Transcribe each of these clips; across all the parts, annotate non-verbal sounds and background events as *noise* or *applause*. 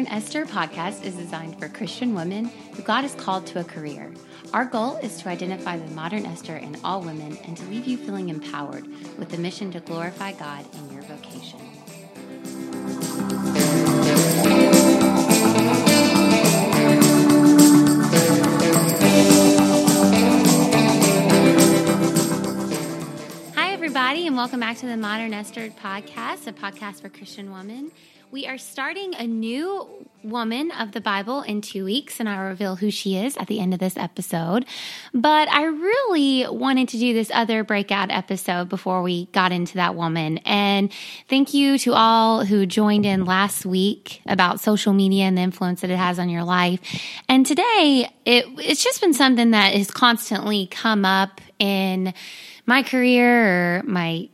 Modern Esther podcast is designed for Christian women who God has called to a career. Our goal is to identify the modern Esther in all women and to leave you feeling empowered with the mission to glorify God in your vocation. Welcome back to the Modern Esther podcast, a podcast for Christian women. We are starting a new woman of the Bible in two weeks, and I'll reveal who she is at the end of this episode. But I really wanted to do this other breakout episode before we got into that woman. And thank you to all who joined in last week about social media and the influence that it has on your life. And today, it, it's just been something that has constantly come up in my career or my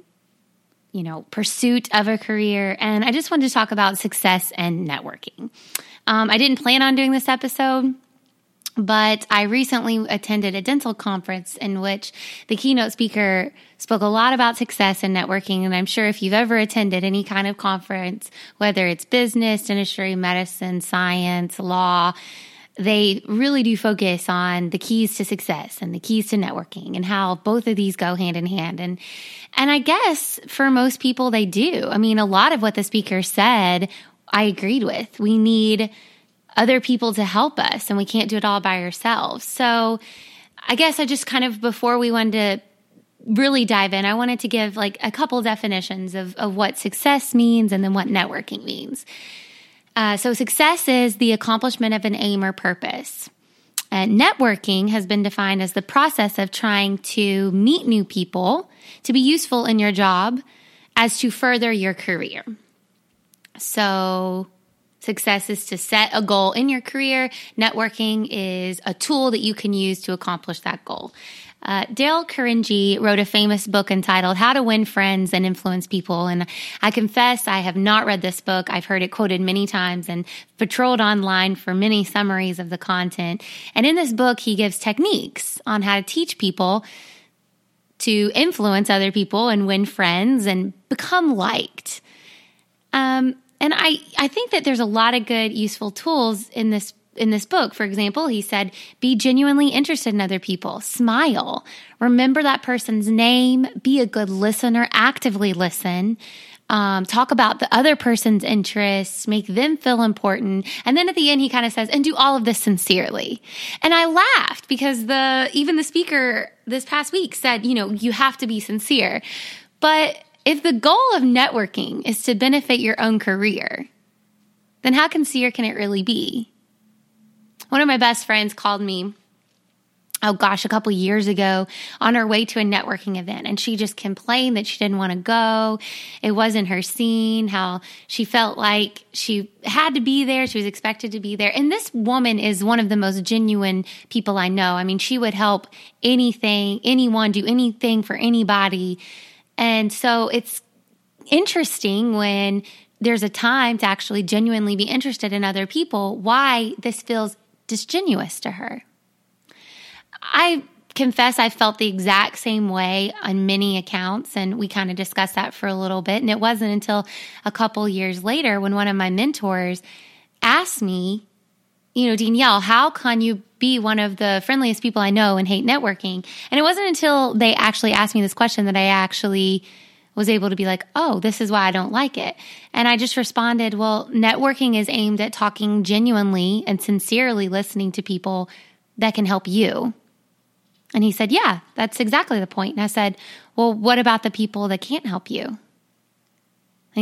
you know, pursuit of a career. And I just wanted to talk about success and networking. Um, I didn't plan on doing this episode. But I recently attended a dental conference in which the keynote speaker spoke a lot about success and networking. And I'm sure if you've ever attended any kind of conference, whether it's business, dentistry, medicine, science, law, they really do focus on the keys to success and the keys to networking and how both of these go hand in hand. And, and I guess for most people, they do. I mean, a lot of what the speaker said, I agreed with. We need other people to help us and we can't do it all by ourselves. So I guess I just kind of, before we wanted to really dive in, I wanted to give like a couple definitions of, of what success means and then what networking means. Uh, so, success is the accomplishment of an aim or purpose. Uh, networking has been defined as the process of trying to meet new people to be useful in your job as to further your career. So, success is to set a goal in your career. Networking is a tool that you can use to accomplish that goal. Uh, Dale Carnegie wrote a famous book entitled How to Win Friends and Influence People. And I confess I have not read this book. I've heard it quoted many times and patrolled online for many summaries of the content. And in this book, he gives techniques on how to teach people to influence other people and win friends and become liked. Um, and I, I think that there's a lot of good, useful tools in this in this book, for example, he said, be genuinely interested in other people, smile, remember that person's name, be a good listener, actively listen. Um, talk about the other person's interests, make them feel important. And then at the end, he kind of says, and do all of this sincerely. And I laughed because the, even the speaker this past week said, you know, you have to be sincere. But if the goal of networking is to benefit your own career, then how sincere can it really be? One of my best friends called me oh gosh, a couple years ago on her way to a networking event. And she just complained that she didn't want to go. It wasn't her scene, how she felt like she had to be there. She was expected to be there. And this woman is one of the most genuine people I know. I mean, she would help anything, anyone do anything for anybody. And so it's interesting when there's a time to actually genuinely be interested in other people, why this feels disingenuous to her. I confess I felt the exact same way on many accounts, and we kind of discussed that for a little bit. And it wasn't until a couple years later when one of my mentors asked me, you know, Danielle, how can you be one of the friendliest people I know and hate networking? And it wasn't until they actually asked me this question that I actually was able to be like, oh, this is why I don't like it. And I just responded, well, networking is aimed at talking genuinely and sincerely listening to people that can help you. And he said, yeah, that's exactly the point. And I said, well, what about the people that can't help you? And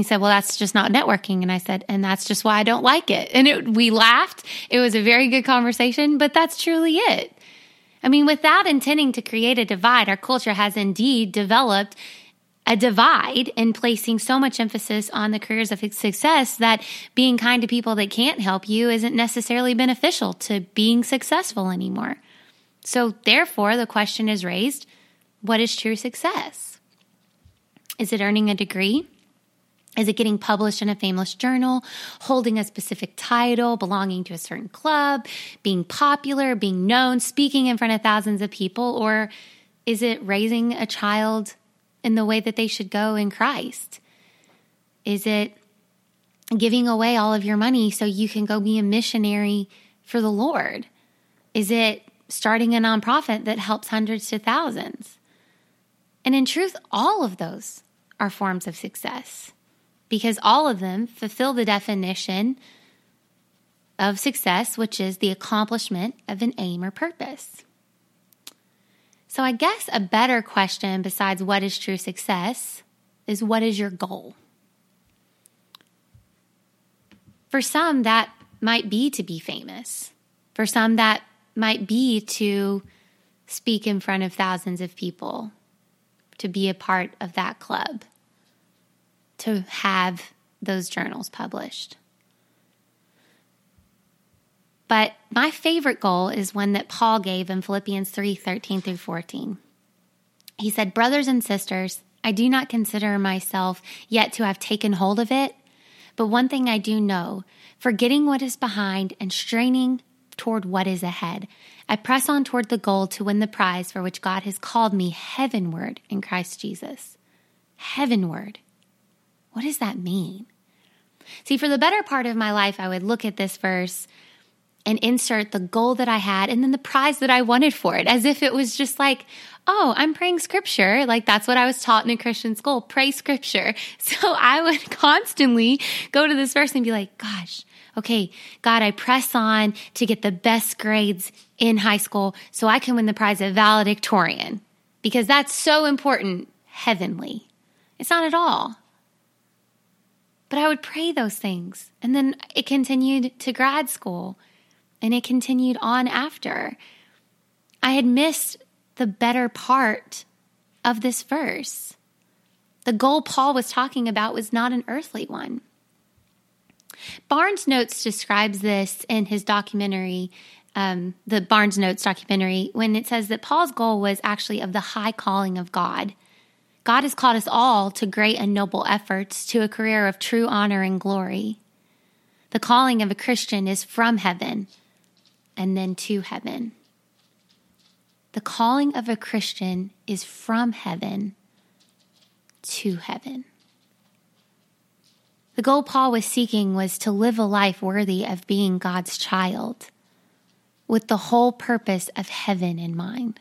he said, well, that's just not networking. And I said, and that's just why I don't like it. And it, we laughed. It was a very good conversation, but that's truly it. I mean, without intending to create a divide, our culture has indeed developed a divide in placing so much emphasis on the careers of success that being kind to people that can't help you isn't necessarily beneficial to being successful anymore. So, therefore, the question is raised what is true success? Is it earning a degree? Is it getting published in a famous journal, holding a specific title, belonging to a certain club, being popular, being known, speaking in front of thousands of people? Or is it raising a child in the way that they should go in Christ? Is it giving away all of your money so you can go be a missionary for the Lord? Is it starting a nonprofit that helps hundreds to thousands? And in truth, all of those are forms of success because all of them fulfill the definition of success, which is the accomplishment of an aim or purpose. So, I guess a better question besides what is true success is what is your goal? For some, that might be to be famous. For some, that might be to speak in front of thousands of people, to be a part of that club, to have those journals published. But my favorite goal is one that Paul gave in Philippians 3 13 through 14. He said, Brothers and sisters, I do not consider myself yet to have taken hold of it, but one thing I do know, forgetting what is behind and straining toward what is ahead, I press on toward the goal to win the prize for which God has called me heavenward in Christ Jesus. Heavenward. What does that mean? See, for the better part of my life, I would look at this verse and insert the goal that I had and then the prize that I wanted for it, as if it was just like, oh, I'm praying scripture. Like that's what I was taught in a Christian school, pray scripture. *laughs* So I would *laughs* constantly go to this verse and be like, gosh, okay, God, I press on to get the best grades in high school so I can win the prize of valedictorian because that's so important heavenly. It's not at all. But I would pray those things. And then it continued to grad school and it continued on after. I had missed the better part of this verse. The goal Paul was talking about was not an earthly one. Barnes Notes describes this in his documentary, um, the Barnes Notes documentary, when it says that Paul's goal was actually of the high calling of God. God has called us all to great and noble efforts, to a career of true honor and glory. The calling of a Christian is from heaven and then to heaven. The calling of a Christian is from heaven to heaven. The goal Paul was seeking was to live a life worthy of being God's child, with the whole purpose of heaven in mind.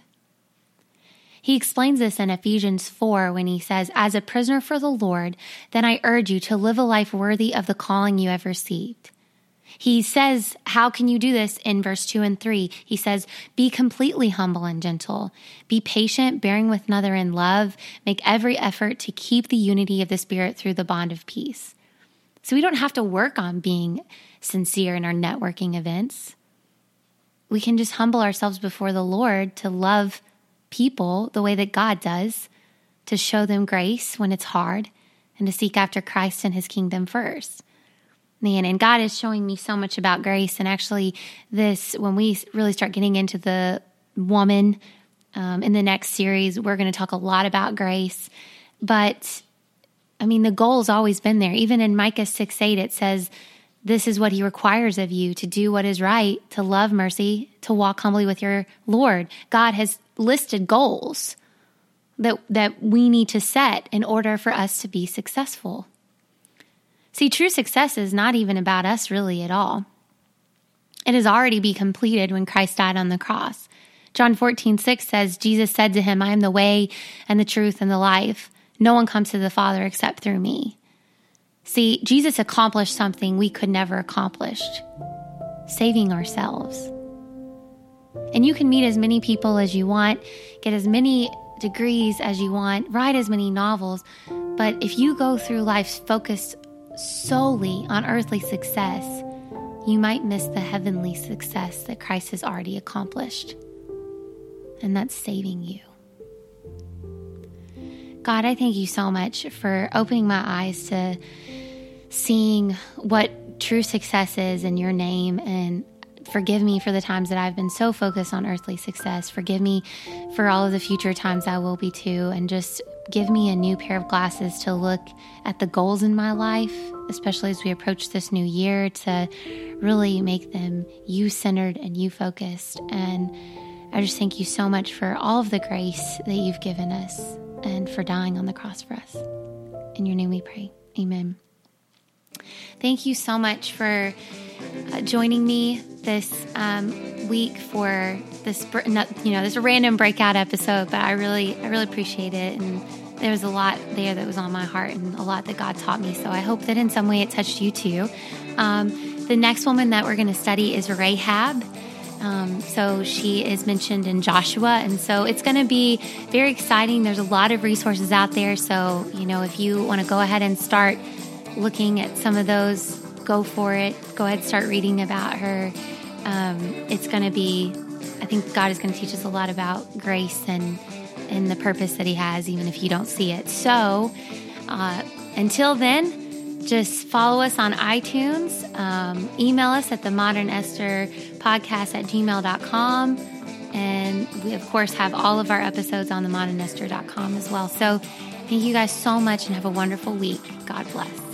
He explains this in Ephesians 4 when he says, As a prisoner for the Lord, then I urge you to live a life worthy of the calling you have received. He says, How can you do this in verse 2 and 3? He says, Be completely humble and gentle. Be patient, bearing with another in love. Make every effort to keep the unity of the Spirit through the bond of peace. So we don't have to work on being sincere in our networking events. We can just humble ourselves before the Lord to love people the way that God does, to show them grace when it's hard, and to seek after Christ and his kingdom first man, and God is showing me so much about grace. And actually, this, when we really start getting into the woman um, in the next series, we're going to talk a lot about grace. But I mean, the goal's always been there. Even in Micah 6 8, it says, This is what he requires of you to do what is right, to love mercy, to walk humbly with your Lord. God has listed goals that, that we need to set in order for us to be successful. See, true success is not even about us really at all. It has already been completed when Christ died on the cross. John 14, 6 says, Jesus said to him, I am the way and the truth and the life. No one comes to the Father except through me. See, Jesus accomplished something we could never accomplish saving ourselves. And you can meet as many people as you want, get as many degrees as you want, write as many novels, but if you go through life focused solely on earthly success, you might miss the heavenly success that Christ has already accomplished. And that's saving you. God, I thank you so much for opening my eyes to seeing what true success is in your name and forgive me for the times that I've been so focused on earthly success. Forgive me for all of the future times I will be too. And just give me a new pair of glasses to look at the goals in my life, especially as we approach this new year, to really make them you centered and you focused. And I just thank you so much for all of the grace that you've given us and for dying on the cross for us. In your name we pray. Amen. Thank you so much for uh, joining me this um, week for this, you know, this random breakout episode. But I really, I really appreciate it, and there was a lot there that was on my heart, and a lot that God taught me. So I hope that in some way it touched you too. Um, the next woman that we're going to study is Rahab. Um, so she is mentioned in Joshua. And so it's going to be very exciting. There's a lot of resources out there. So, you know, if you want to go ahead and start looking at some of those, go for it. Go ahead, and start reading about her. Um, it's going to be, I think God is going to teach us a lot about grace and, and the purpose that He has, even if you don't see it. So uh, until then, just follow us on iTunes. Um, email us at the Modern Esther podcast at gmail.com. And we, of course, have all of our episodes on the modernesther.com as well. So thank you guys so much and have a wonderful week. God bless.